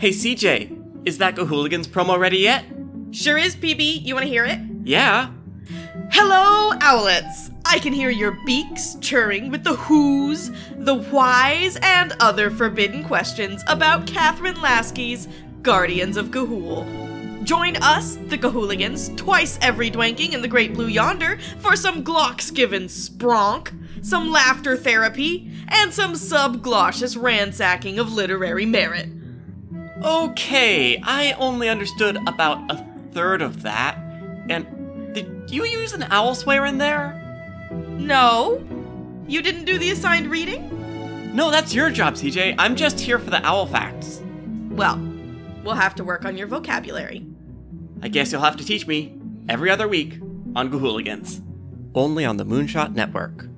Hey CJ, is that Hooligans promo ready yet? Sure is, PB. You want to hear it? Yeah. Hello, owlets! I can hear your beaks churring with the who's, the whys, and other forbidden questions about Kathryn Lasky's Guardians of Ga'Hoole. Join us, the Gahooligans, twice every dwanking in the Great Blue Yonder for some Glaux given spronk, some laughter therapy, and some subglossus ransacking of literary merit. Okay, I only understood about a third of that. And did you use an owl swear in there? No? You didn't do the assigned reading? No, that's your job, CJ. I'm just here for the owl facts. Well, we'll have to work on your vocabulary. I guess you'll have to teach me every other week on Gahooligans. Only on the Moonshot Network.